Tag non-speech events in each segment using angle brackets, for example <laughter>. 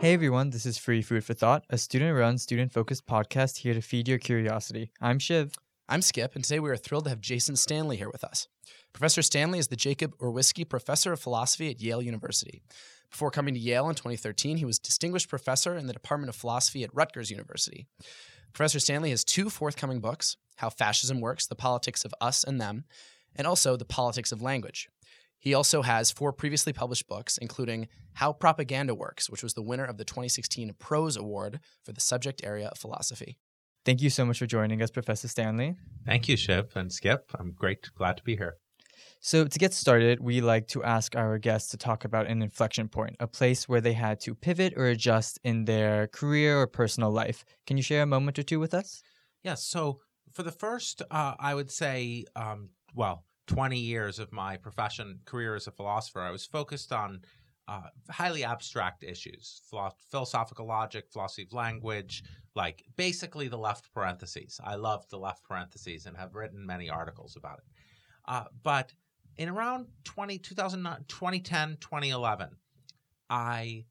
Hey everyone, this is Free Food for Thought, a student run, student focused podcast here to feed your curiosity. I'm Shiv. I'm Skip, and today we are thrilled to have Jason Stanley here with us. Professor Stanley is the Jacob Urowsky Professor of Philosophy at Yale University. Before coming to Yale in 2013, he was Distinguished Professor in the Department of Philosophy at Rutgers University. Professor Stanley has two forthcoming books How Fascism Works, The Politics of Us and Them, and also The Politics of Language. He also has four previously published books, including How Propaganda Works, which was the winner of the 2016 Prose Award for the subject area of philosophy. Thank you so much for joining us, Professor Stanley. Thank you, Shiv and Skip. I'm great, glad to be here. So, to get started, we like to ask our guests to talk about an inflection point, a place where they had to pivot or adjust in their career or personal life. Can you share a moment or two with us? Yes. so, for the first, uh, I would say, um, well, 20 years of my profession career as a philosopher, I was focused on uh, highly abstract issues, philo- philosophical logic, philosophy of language, like basically the left parentheses. I loved the left parentheses and have written many articles about it. Uh, but in around 20, 2010, 2011, I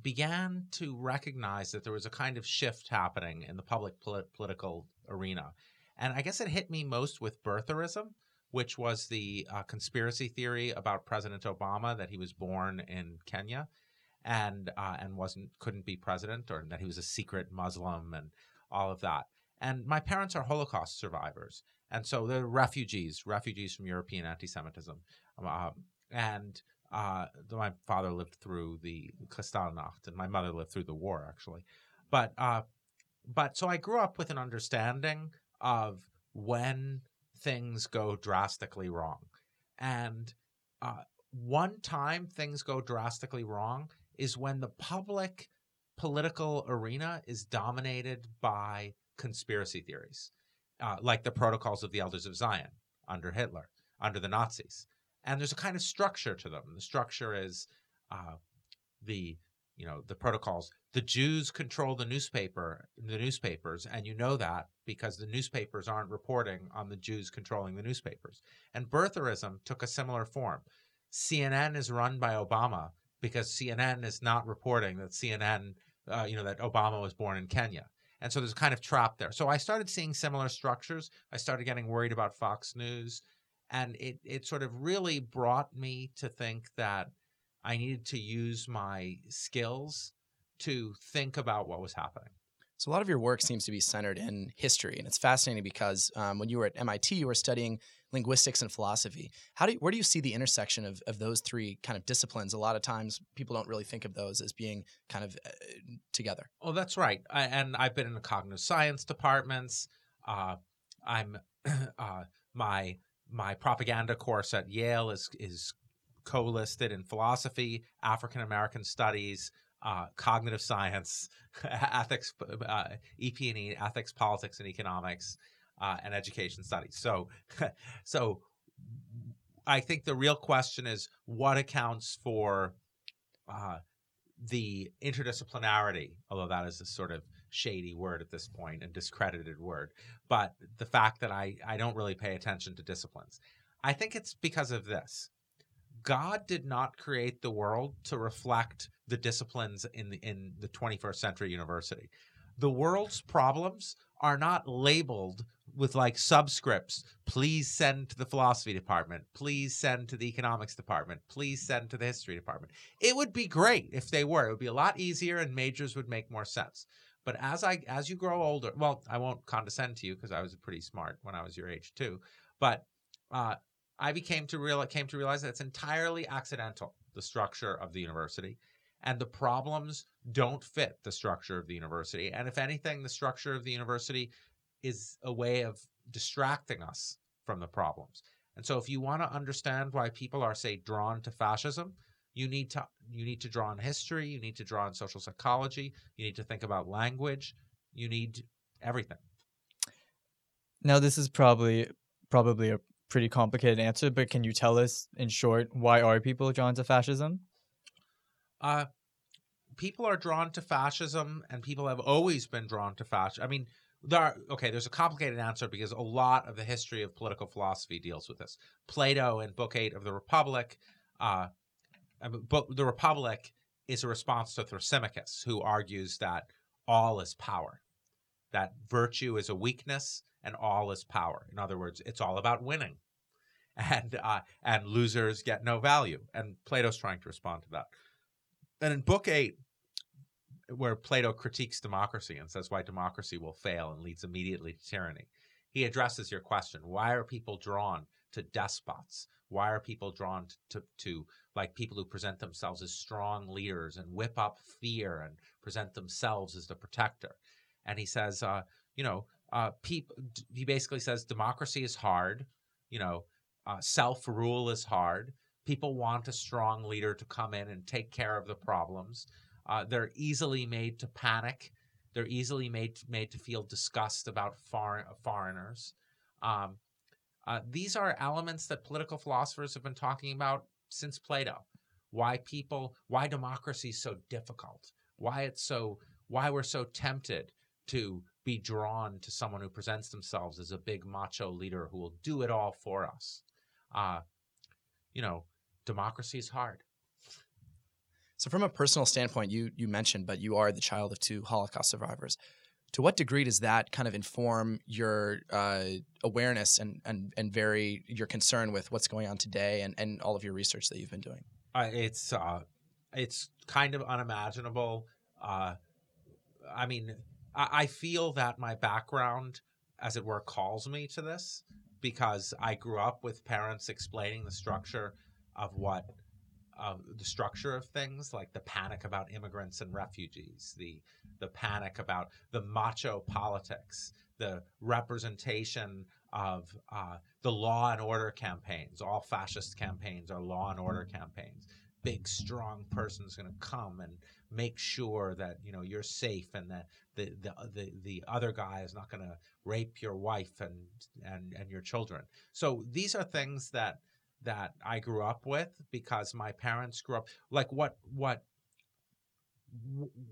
began to recognize that there was a kind of shift happening in the public polit- political arena. And I guess it hit me most with birtherism which was the uh, conspiracy theory about President Obama that he was born in Kenya and uh, and wasn't couldn't be president or that he was a secret Muslim and all of that. And my parents are Holocaust survivors, and so they're refugees, refugees from European anti-Semitism. Um, and uh, my father lived through the Kristallnacht, and my mother lived through the war, actually. But uh, but so I grew up with an understanding of when things go drastically wrong. And uh, one time things go drastically wrong is when the public political arena is dominated by conspiracy theories, uh, like the protocols of the Elders of Zion under Hitler, under the Nazis. And there's a kind of structure to them. The structure is uh, the you know the protocols the jews control the newspaper the newspapers and you know that because the newspapers aren't reporting on the jews controlling the newspapers. And birtherism took a similar form. Cnn is run by obama because cnn is not reporting that cnn uh, you know that obama was born in kenya. And so there's kind of trap there. So i started seeing similar structures. I started getting worried about fox news. And it, it sort of really brought me to think that I needed to use my skills to think about what was happening. So, a lot of your work seems to be centered in history, and it's fascinating because um, when you were at MIT, you were studying linguistics and philosophy. How do you, where do you see the intersection of, of those three kind of disciplines? A lot of times, people don't really think of those as being kind of uh, together. Oh, that's right. I, and I've been in the cognitive science departments. Uh, I'm <clears throat> uh, my my propaganda course at Yale is is co-listed in philosophy, African American studies, uh, cognitive science, <laughs> ethics, uh, EP&E, ethics, politics, and economics, uh, and education studies. So, <laughs> so I think the real question is what accounts for uh, the interdisciplinarity, although that is a sort of shady word at this point and discredited word, but the fact that I, I don't really pay attention to disciplines. I think it's because of this. God did not create the world to reflect the disciplines in the, in the 21st century university. The world's problems are not labeled with like subscripts. Please send to the philosophy department. Please send to the economics department. Please send to the history department. It would be great if they were. It would be a lot easier and majors would make more sense. But as I as you grow older, well, I won't condescend to you because I was pretty smart when I was your age too. But uh, I became to real came to realize that it's entirely accidental the structure of the university, and the problems don't fit the structure of the university. And if anything, the structure of the university is a way of distracting us from the problems. And so, if you want to understand why people are, say, drawn to fascism, you need to you need to draw on history, you need to draw on social psychology, you need to think about language, you need everything. Now, this is probably probably a pretty complicated answer, but can you tell us in short why are people drawn to fascism? Uh, people are drawn to fascism, and people have always been drawn to fascism. I mean, there are, okay, there's a complicated answer because a lot of the history of political philosophy deals with this. Plato in Book Eight of the Republic, uh, book the Republic is a response to Thrasymachus, who argues that all is power, that virtue is a weakness and all is power. In other words, it's all about winning, <laughs> and uh, and losers get no value. And Plato's trying to respond to that. And in Book Eight, where Plato critiques democracy and says why democracy will fail and leads immediately to tyranny, he addresses your question: Why are people drawn to despots? Why are people drawn to, to, to like people who present themselves as strong leaders and whip up fear and present themselves as the protector? And he says, uh, you know, uh, people. He basically says democracy is hard. You know, uh, self rule is hard. People want a strong leader to come in and take care of the problems. Uh, they're easily made to panic. They're easily made made to feel disgust about foreign foreigners. Um, uh, these are elements that political philosophers have been talking about since Plato. Why people, why democracy is so difficult, why it's so, why we're so tempted to be drawn to someone who presents themselves as a big macho leader who will do it all for us. Uh, you know, democracy is hard. So, from a personal standpoint, you you mentioned, but you are the child of two Holocaust survivors to what degree does that kind of inform your uh, awareness and, and and very your concern with what's going on today and, and all of your research that you've been doing? Uh, it's uh, it's kind of unimaginable. Uh, I mean, I, I, feel that my background, as it were, calls me to this because I grew up with parents explaining the structure of what uh, the structure of things, like the panic about immigrants and refugees, the the panic about the macho politics, the representation of uh, the law and order campaigns. All fascist campaigns are law and order campaigns. Big, strong person's going to come and make sure that you know you're safe and that the the the, the other guy is not going to rape your wife and and and your children. So these are things that that I grew up with because my parents grew up like what what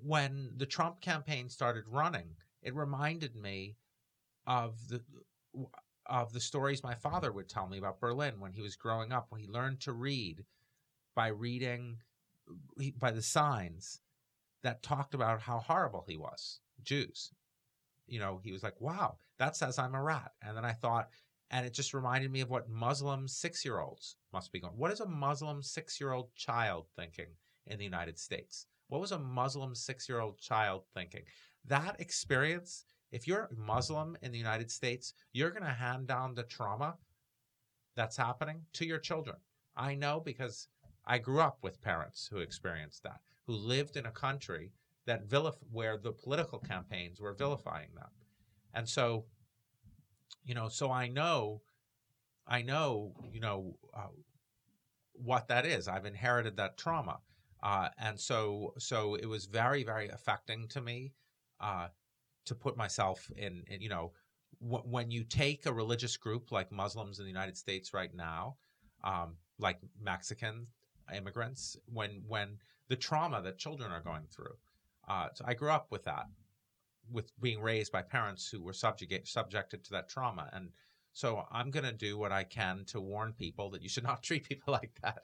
when the Trump campaign started running, it reminded me of the of the stories my father would tell me about Berlin when he was growing up. When he learned to read by reading by the signs that talked about how horrible he was, Jews. You know, he was like, "Wow, that says I'm a rat." And then I thought, and it just reminded me of what Muslim six year olds must be going. What is a Muslim six year old child thinking in the United States? What was a Muslim six year old child thinking? That experience, if you're Muslim in the United States, you're going to hand down the trauma that's happening to your children. I know because I grew up with parents who experienced that, who lived in a country that vilif- where the political campaigns were vilifying them. And so you know so i know i know you know uh, what that is i've inherited that trauma uh, and so so it was very very affecting to me uh, to put myself in, in you know w- when you take a religious group like muslims in the united states right now um, like mexican immigrants when when the trauma that children are going through uh, so i grew up with that with being raised by parents who were subjugate, subjected to that trauma. And so I'm going to do what I can to warn people that you should not <laughs> treat people like that.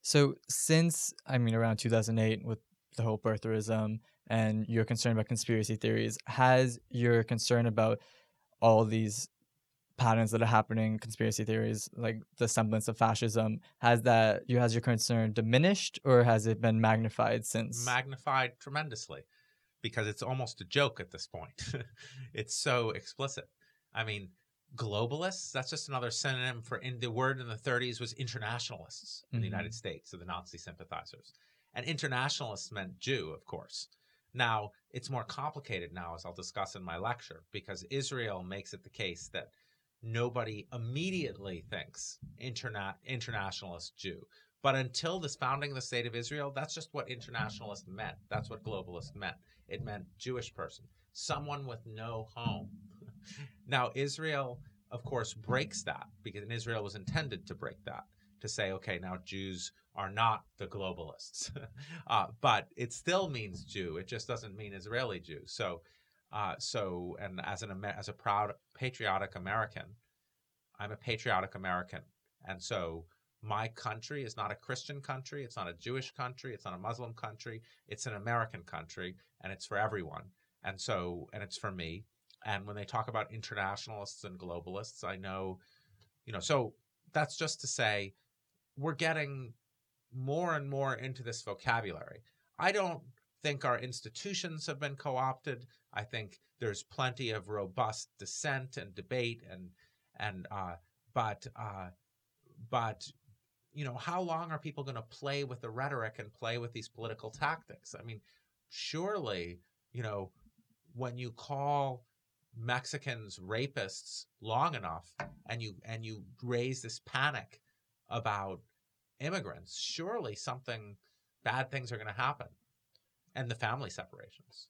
so since I mean around 2008 with the whole birtherism and your concern about conspiracy theories, has your concern about all these patterns that are happening, conspiracy theories, like the semblance of fascism, has that you has your concern diminished or has it been magnified since? Magnified tremendously because it's almost a joke at this point. <laughs> it's so explicit. I mean, globalists, that's just another synonym for in the word in the 30s was internationalists in mm-hmm. the United mm-hmm. States, so the Nazi sympathizers. And internationalists meant Jew, of course. Now, it's more complicated now, as I'll discuss in my lecture, because Israel makes it the case that nobody immediately thinks interna- internationalist Jew. But until this founding of the state of Israel, that's just what internationalist meant. That's what globalist meant. It meant Jewish person, someone with no home. <laughs> now, Israel, of course, breaks that because Israel was intended to break that to say, okay, now Jews are not the globalists. <laughs> uh, but it still means Jew. It just doesn't mean Israeli Jew. So, uh, so, and as an as a proud patriotic American, I'm a patriotic American, and so my country is not a Christian country, it's not a Jewish country, it's not a Muslim country, it's an American country, and it's for everyone. And so, and it's for me. And when they talk about internationalists and globalists, I know, you know, so that's just to say we're getting more and more into this vocabulary. I don't think our institutions have been co opted. I think there's plenty of robust dissent and debate and and uh, but uh, but you know how long are people going to play with the rhetoric and play with these political tactics? I mean, surely you know when you call Mexicans rapists long enough and you and you raise this panic about immigrants, surely something bad things are going to happen and the family separations.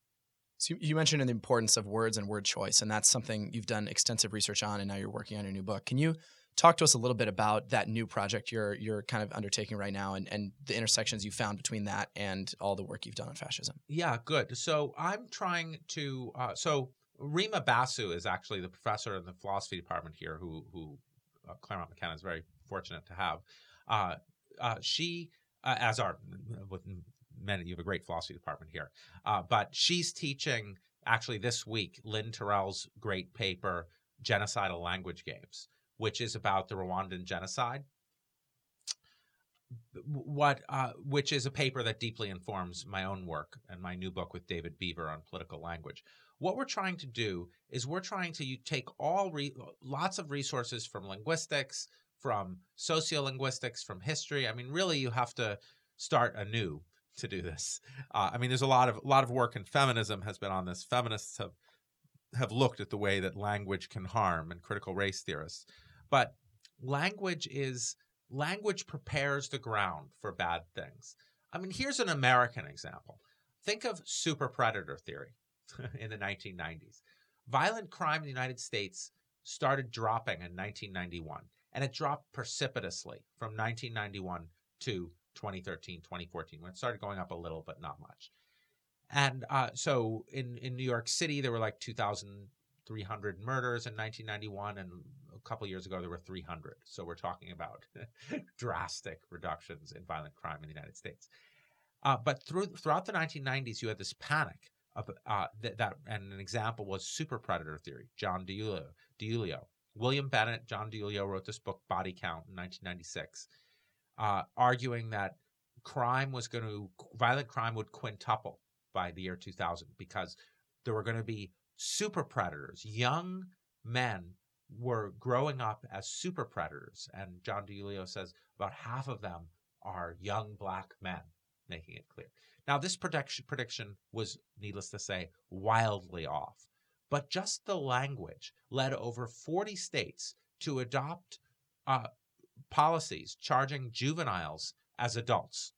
So you mentioned the importance of words and word choice, and that's something you've done extensive research on, and now you're working on your new book. Can you talk to us a little bit about that new project you're you're kind of undertaking right now, and and the intersections you found between that and all the work you've done on fascism? Yeah, good. So I'm trying to. Uh, so Rima Basu is actually the professor in the philosophy department here, who who uh, Claremont McKenna is very fortunate to have. Uh, uh she, uh, as are with many, you have a great philosophy department here. Uh, but she's teaching actually this week Lynne Tirrell's great paper, Genocidal Language Games, which is about the Rwandan genocide. What, uh, which is a paper that deeply informs my own work and my new book with David Beaver on political language. What we're trying to do is we're trying to take all re- lots of resources from linguistics, from sociolinguistics, from history. I mean, really, you have to start anew to do this. Uh, I mean, there's a lot of a lot of work in feminism has been on this. Feminists have have looked at the way that language can harm, and critical race theorists. But language is language prepares the ground for bad things. I mean, here's an American example. Think of super predator theory <laughs> in the 1990s. Violent crime in the United States started dropping in 1991, and it dropped precipitously from 1991 to 2013, 2014, when it started going up a little, but not much. And uh, so in, in New York City, there were like 2,300 murders in 1991, and a couple years ago, there were 300. So we're talking about <laughs> drastic reductions in violent crime in the United States. Uh, but through, throughout the 1990s, you had this panic of, uh, that, and an example was super predator theory. John DiUlio, DiIulio, William Bennett, John DiIulio wrote this book, Body Count, in 1996 uh, arguing that crime was going to violent crime would quintuple by the year 2000 because there were going to be super predators. Young men were growing up as super predators and john DiIulio says about half of them are young black men making it clear. Now this prediction prediction was needless to say wildly off but just the language led over 40 states to adopt uh, policies charging juveniles as adults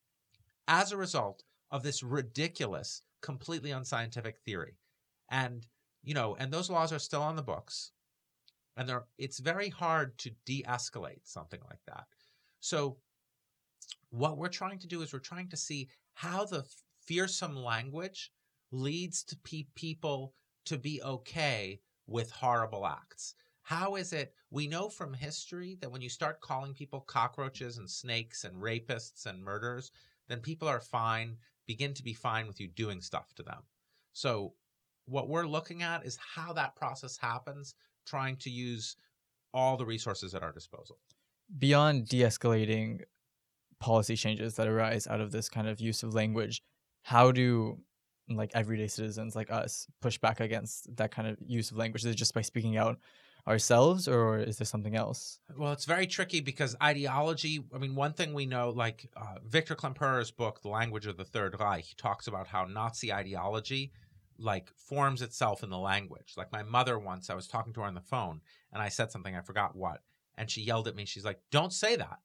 as a result of this ridiculous, completely unscientific theory. And, you know, and those laws are still on the books. And it's very hard to de escalate something like that. So, what we're trying to do is we're trying to see how the fearsome language leads to pe- people to be okay with horrible acts. How is it? We know from history that when you start calling people cockroaches and snakes and rapists and murderers, then people are fine, begin to be fine with you doing stuff to them. So, what we're looking at is how that process happens, trying to use all the resources at our disposal. Beyond de escalating policy changes that arise out of this kind of use of language, how do like everyday citizens like us push back against that kind of use of language? Is it just by speaking out ourselves or is there something else? Well, it's very tricky because ideology, I mean, one thing we know, like uh, Victor Klemperer's book, The Language of the Third Reich, talks about how Nazi ideology like forms itself in the language. Like my mother once, I was talking to her on the phone and I said something, I forgot what. And she yelled at me. She's like, don't say that.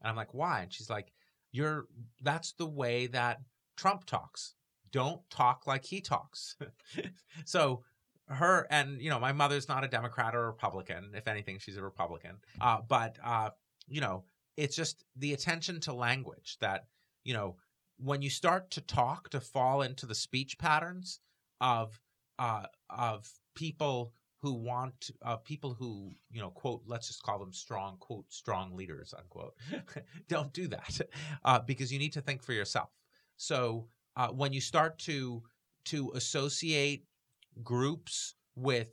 And I'm like, why? And she's like, you're, that's the way that Trump talks. Don't talk like he talks. <laughs> so her and you know my mother's not a democrat or a republican if anything she's a republican uh, but uh, you know it's just the attention to language that you know when you start to talk to fall into the speech patterns of uh, of people who want uh, people who you know quote let's just call them strong quote strong leaders unquote <laughs> don't do that <laughs> uh, because you need to think for yourself. So uh, when you start to to associate groups with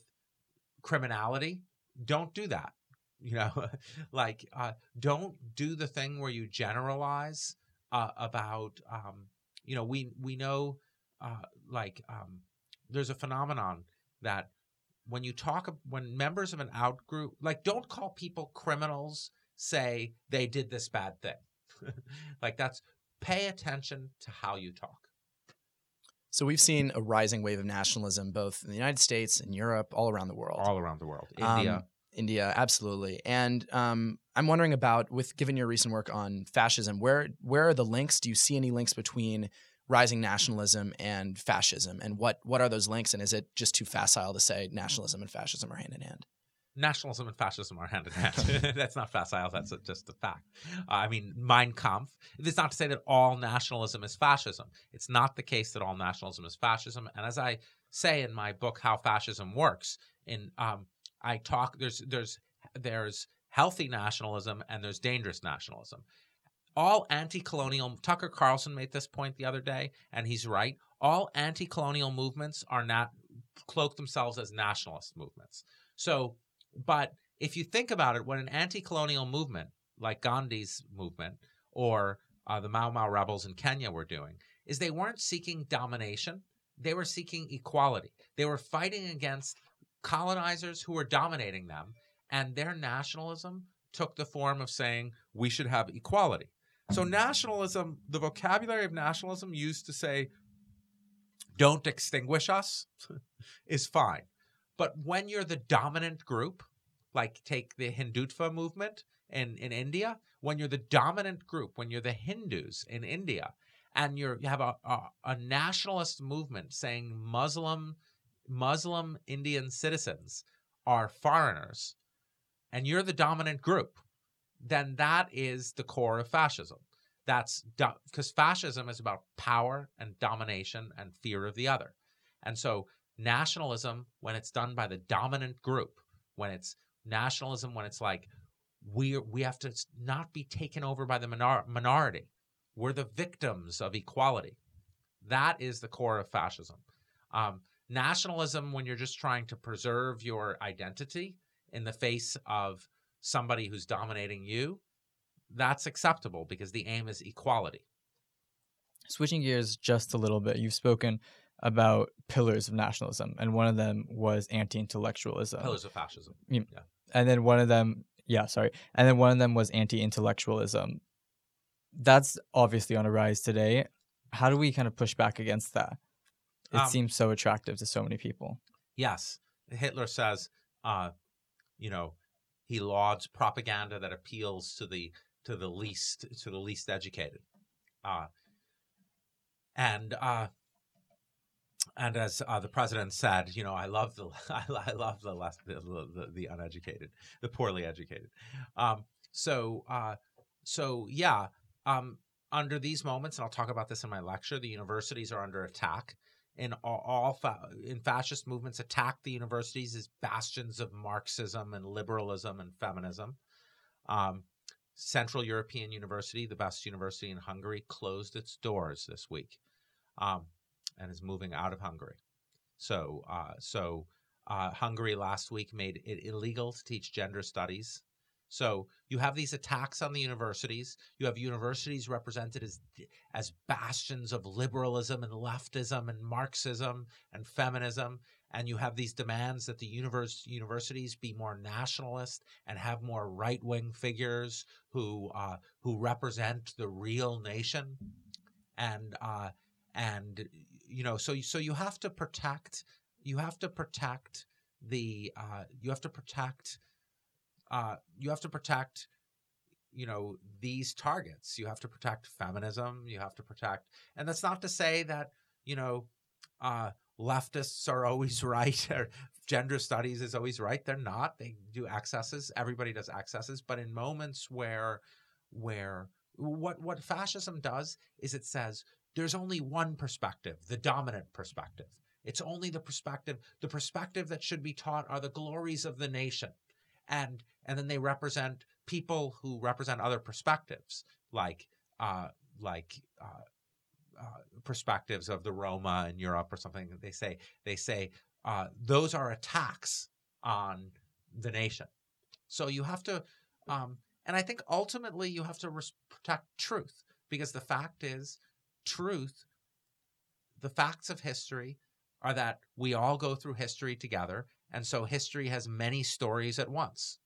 criminality don't do that. <laughs> You know like uh, don't do the thing where you generalize uh, about um, you know we we know uh, like um, there's a phenomenon that when you talk when members of an out group like don't call people criminals say they did this bad thing. <laughs> Like that's pay attention to how you talk So we've seen a rising wave of nationalism both in the United States and Europe, all around the world. all around the world Um, india India, absolutely. And um, I'm wondering about, with given your recent work on fascism, where where are the links? Do you see any links between rising nationalism and fascism? And what what are those links? And is it just too facile to say nationalism and fascism are hand in hand? Nationalism and fascism are hand in hand. <laughs> <laughs> that's not facile. That's a, just a fact. Uh, I mean, Mein Kampf. It's not to say that all nationalism is fascism. It's not the case that all nationalism is fascism. And as I say in my book, How Fascism Works, in um, I talk there's there's there's healthy nationalism and there's dangerous nationalism. All anti-colonial Tucker Carlson made this point the other day, and he's right. All anti-colonial movements are not cloak themselves as nationalist movements. So but if you think about it, what an anti colonial movement like Gandhi's movement or uh, the Mau Mau rebels in Kenya were doing is they weren't seeking domination, they were seeking equality. They were fighting against colonizers who were dominating them, and their nationalism took the form of saying we should have equality. So, nationalism, the vocabulary of nationalism used to say, don't extinguish us, <laughs> is fine. But when you're the dominant group, like take the Hindutva movement in, in India, when you're the dominant group, when you're the Hindus in India, and you're, you have a, a, a nationalist movement saying Muslim Muslim Indian citizens are foreigners, and you're the dominant group, then that is the core of fascism. That's because fascism is about power and domination and fear of the other. And so nationalism when it's done by the dominant group when it's nationalism when it's like we we have to not be taken over by the minor- minority. We're the victims of equality. That is the core of fascism. Um, nationalism when you're just trying to preserve your identity in the face of somebody who's dominating you that's acceptable because the aim is equality. Switching gears just a little bit, you've spoken about pillars of nationalism, and one of them was anti-intellectualism. pillars of fascism Yeah. and then one of them, yeah, sorry, and then one of them was anti-intellectualism. That's obviously on a rise today. How do we kind of push back against that? It Um, seems so attractive to so many people. Yes, Hitler says, uh, you know, he lauds propaganda that appeals to the to the least to the least educated, uh, and uh, and as uh, the president said, you know, I love the <laughs> I, love the less the, the the uneducated, the poorly educated. Um, so uh, so yeah, um, under these moments, and I'll talk about this in my lecture, the universities are under attack in all, all fa- in fascist movements attack the universities as bastions of Marxism and liberalism and feminism. Um, Central European University, the best university in Hungary, closed its doors this week, um, and is moving out of Hungary. So, uh, so uh, Hungary last week made it illegal to teach gender studies. So you have these attacks on the universities. You have universities represented as as bastions of liberalism and leftism and Marxism and feminism. And you have these demands that the univers- universities be more nationalist and have more right wing figures who uh, who represent the real nation. And uh, and you know, so so you have to protect. You have to protect the. Uh, you have to protect. Uh, you have to protect you know these targets you have to protect feminism you have to protect and that's not to say that you know uh leftists are always <laughs> right or gender studies is always right they're not they do accesses everybody does accesses but in moments where where what what fascism does is it says there's only one perspective the dominant perspective It's only the perspective. The perspective that should be taught are the glories of the nation, and and then they represent people who represent other perspectives, like uh, like uh, uh, perspectives of the Roma in Europe or something. They say they say uh, those are attacks on the nation. So you have to, um, and I think ultimately you have to res- protect truth because the fact is, truth, the facts of history are that we all go through history together. And so history has many stories at once.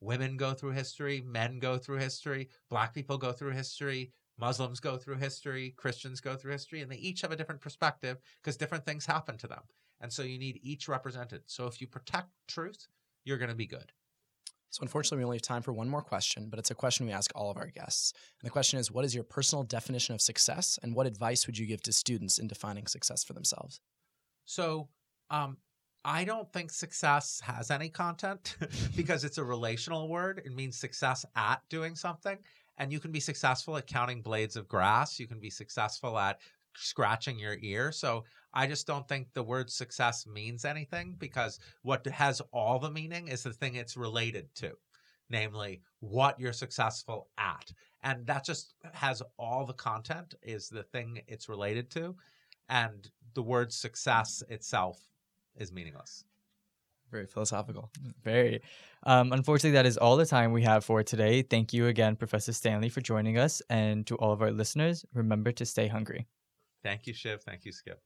Women go through history, men go through history, black people go through history, Muslims go through history, Christians go through history, and they each have a different perspective because different things happen to them. And so you need each represented. So if you protect truth, you're going to be good. So, unfortunately, we only have time for one more question, but it's a question we ask all of our guests. And the question is What is your personal definition of success, and what advice would you give to students in defining success for themselves? So, um, I don't think success has any content <laughs> because it's a relational word. It means success at doing something. And you can be successful at counting blades of grass. You can be successful at scratching your ear. So I just don't think the word success means anything because what has all the meaning is the thing it's related to, namely what you're successful at. And that just has all the content is the thing it's related to. And the word success itself is meaningless. Very philosophical. Very. Um, unfortunately, that is all the time we have for today. Thank you again, Professor Stanley, for joining us. And to all of our listeners, remember to stay hungry. Thank you, Shiv. Thank you, Skip.